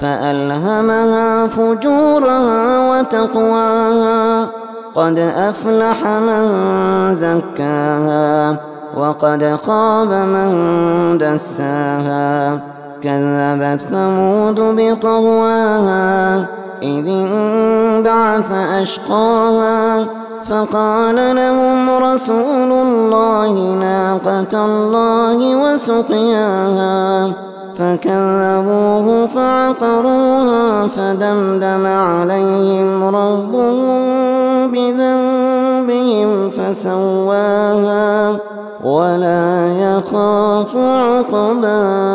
فألهمها فجورها وتقواها. قد أفلح من زكاها وقد خاب من دساها. كذبت ثمود بطغواها إذ انبعث أشقاها. فقال لهم رسول الله ناقة الله وسقياها. فكذبوه فعقروها فدمدم عليهم ربهم بذنبهم فسواها ولا يخاف عقباها